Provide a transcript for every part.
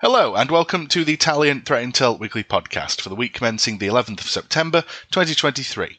Hello, and welcome to the Talion Threat Intel Weekly Podcast for the week commencing the 11th of September 2023.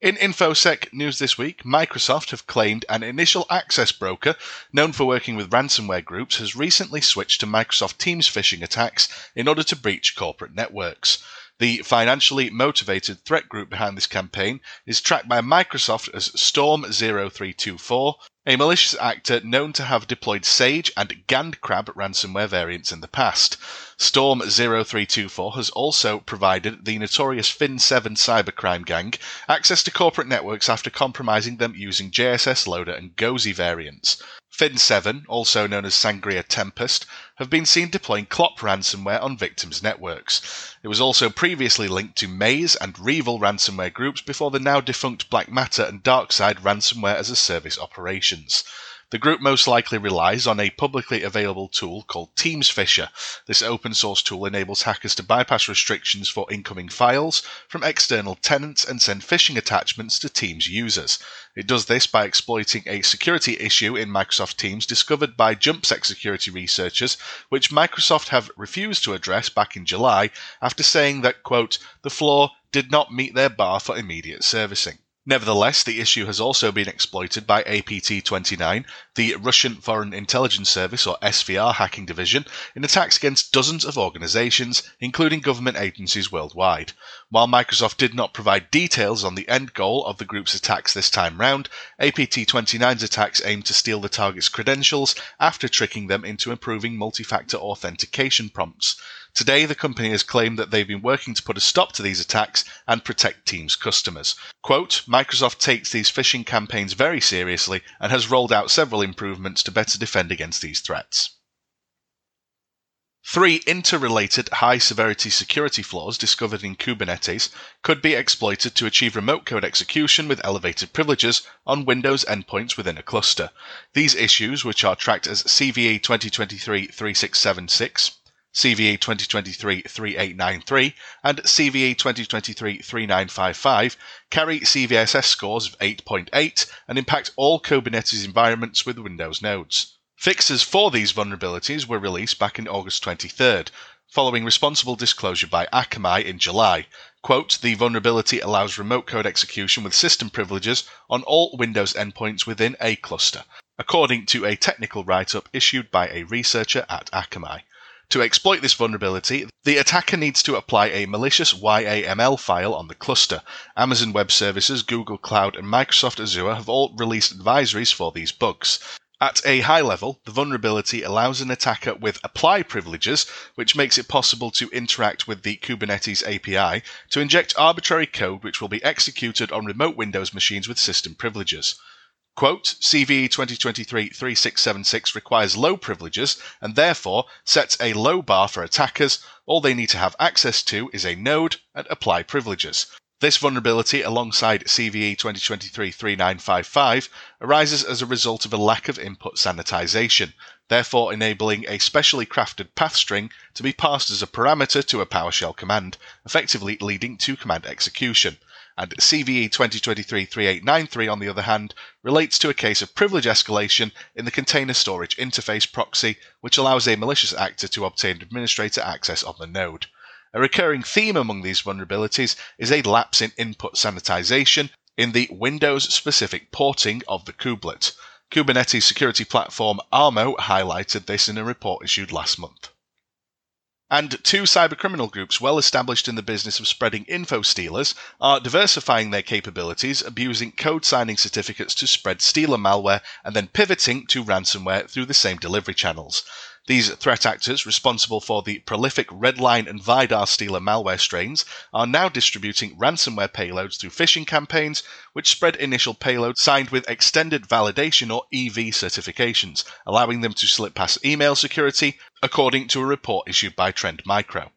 In InfoSec news this week, Microsoft have claimed an initial access broker known for working with ransomware groups has recently switched to Microsoft Teams phishing attacks in order to breach corporate networks. The financially motivated threat group behind this campaign is tracked by Microsoft as Storm0324, a malicious actor known to have deployed Sage and GandCrab ransomware variants in the past. Storm 0324 has also provided the notorious Fin7 cybercrime gang access to corporate networks after compromising them using JSS Loader and Gozi variants. Fin7, also known as Sangria Tempest, have been seen deploying Clop ransomware on victims' networks. It was also previously linked to Maze and Revil ransomware groups before the now defunct Black Matter and DarkSide ransomware as a service operations. The group most likely relies on a publicly available tool called TeamsPhisher. This open source tool enables hackers to bypass restrictions for incoming files from external tenants and send phishing attachments to Teams users. It does this by exploiting a security issue in Microsoft Teams discovered by JumpSec security researchers, which Microsoft have refused to address back in July after saying that, quote, the flaw did not meet their bar for immediate servicing. Nevertheless, the issue has also been exploited by APT29, the Russian Foreign Intelligence Service or SVR hacking division, in attacks against dozens of organizations, including government agencies worldwide. While Microsoft did not provide details on the end goal of the group's attacks this time round, APT29's attacks aimed to steal the target's credentials after tricking them into approving multi factor authentication prompts. Today, the company has claimed that they've been working to put a stop to these attacks and protect Teams customers. Quote, Microsoft takes these phishing campaigns very seriously and has rolled out several improvements to better defend against these threats. Three interrelated high severity security flaws discovered in Kubernetes could be exploited to achieve remote code execution with elevated privileges on Windows endpoints within a cluster. These issues, which are tracked as CVE 2023 3676, CVE 2023-3893 and CVE 2023-3955 carry CVSS scores of 8.8 and impact all Kubernetes environments with Windows nodes. Fixes for these vulnerabilities were released back in August 23rd, following responsible disclosure by Akamai in July. Quote, the vulnerability allows remote code execution with system privileges on all Windows endpoints within a cluster, according to a technical write-up issued by a researcher at Akamai. To exploit this vulnerability, the attacker needs to apply a malicious YAML file on the cluster. Amazon Web Services, Google Cloud, and Microsoft Azure have all released advisories for these bugs. At a high level, the vulnerability allows an attacker with apply privileges, which makes it possible to interact with the Kubernetes API, to inject arbitrary code which will be executed on remote Windows machines with system privileges. Quote, CVE 2023-3676 requires low privileges and therefore sets a low bar for attackers. All they need to have access to is a node and apply privileges. This vulnerability, alongside CVE 2023-3955, arises as a result of a lack of input sanitization, therefore enabling a specially crafted path string to be passed as a parameter to a PowerShell command, effectively leading to command execution and CVE 2023-3893, on the other hand, relates to a case of privilege escalation in the container storage interface proxy, which allows a malicious actor to obtain administrator access on the node. A recurring theme among these vulnerabilities is a lapse in input sanitization in the Windows-specific porting of the kubelet. Kubernetes security platform Armo highlighted this in a report issued last month. And two cybercriminal groups well established in the business of spreading info stealers are diversifying their capabilities, abusing code signing certificates to spread stealer malware, and then pivoting to ransomware through the same delivery channels. These threat actors, responsible for the prolific Redline and Vidar stealer malware strains, are now distributing ransomware payloads through phishing campaigns, which spread initial payloads signed with Extended Validation or EV certifications, allowing them to slip past email security, according to a report issued by Trend Micro.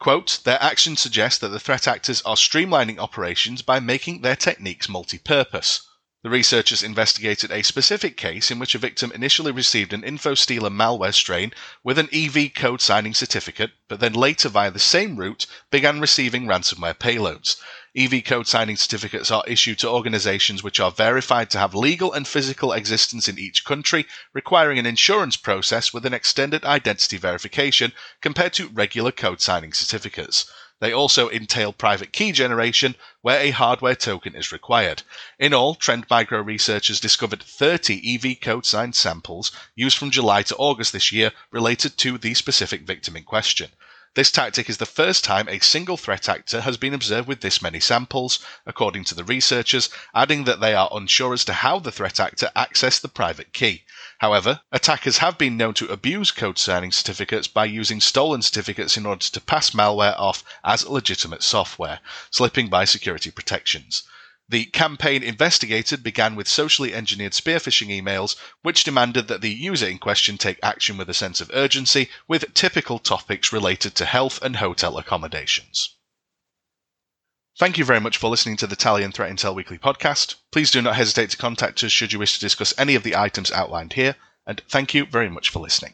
Quote, their actions suggest that the threat actors are streamlining operations by making their techniques multi purpose. The researchers investigated a specific case in which a victim initially received an InfoStealer malware strain with an EV code signing certificate, but then later, via the same route, began receiving ransomware payloads. EV code signing certificates are issued to organizations which are verified to have legal and physical existence in each country, requiring an insurance process with an extended identity verification compared to regular code signing certificates. They also entail private key generation, where a hardware token is required. In all, Trend Micro researchers discovered 30 EV code signed samples used from July to August this year related to the specific victim in question. This tactic is the first time a single threat actor has been observed with this many samples, according to the researchers, adding that they are unsure as to how the threat actor accessed the private key. However, attackers have been known to abuse code signing certificates by using stolen certificates in order to pass malware off as legitimate software, slipping by security protections. The campaign investigated began with socially engineered spear phishing emails, which demanded that the user in question take action with a sense of urgency, with typical topics related to health and hotel accommodations. Thank you very much for listening to the Talion Threat Intel Weekly podcast. Please do not hesitate to contact us should you wish to discuss any of the items outlined here, and thank you very much for listening.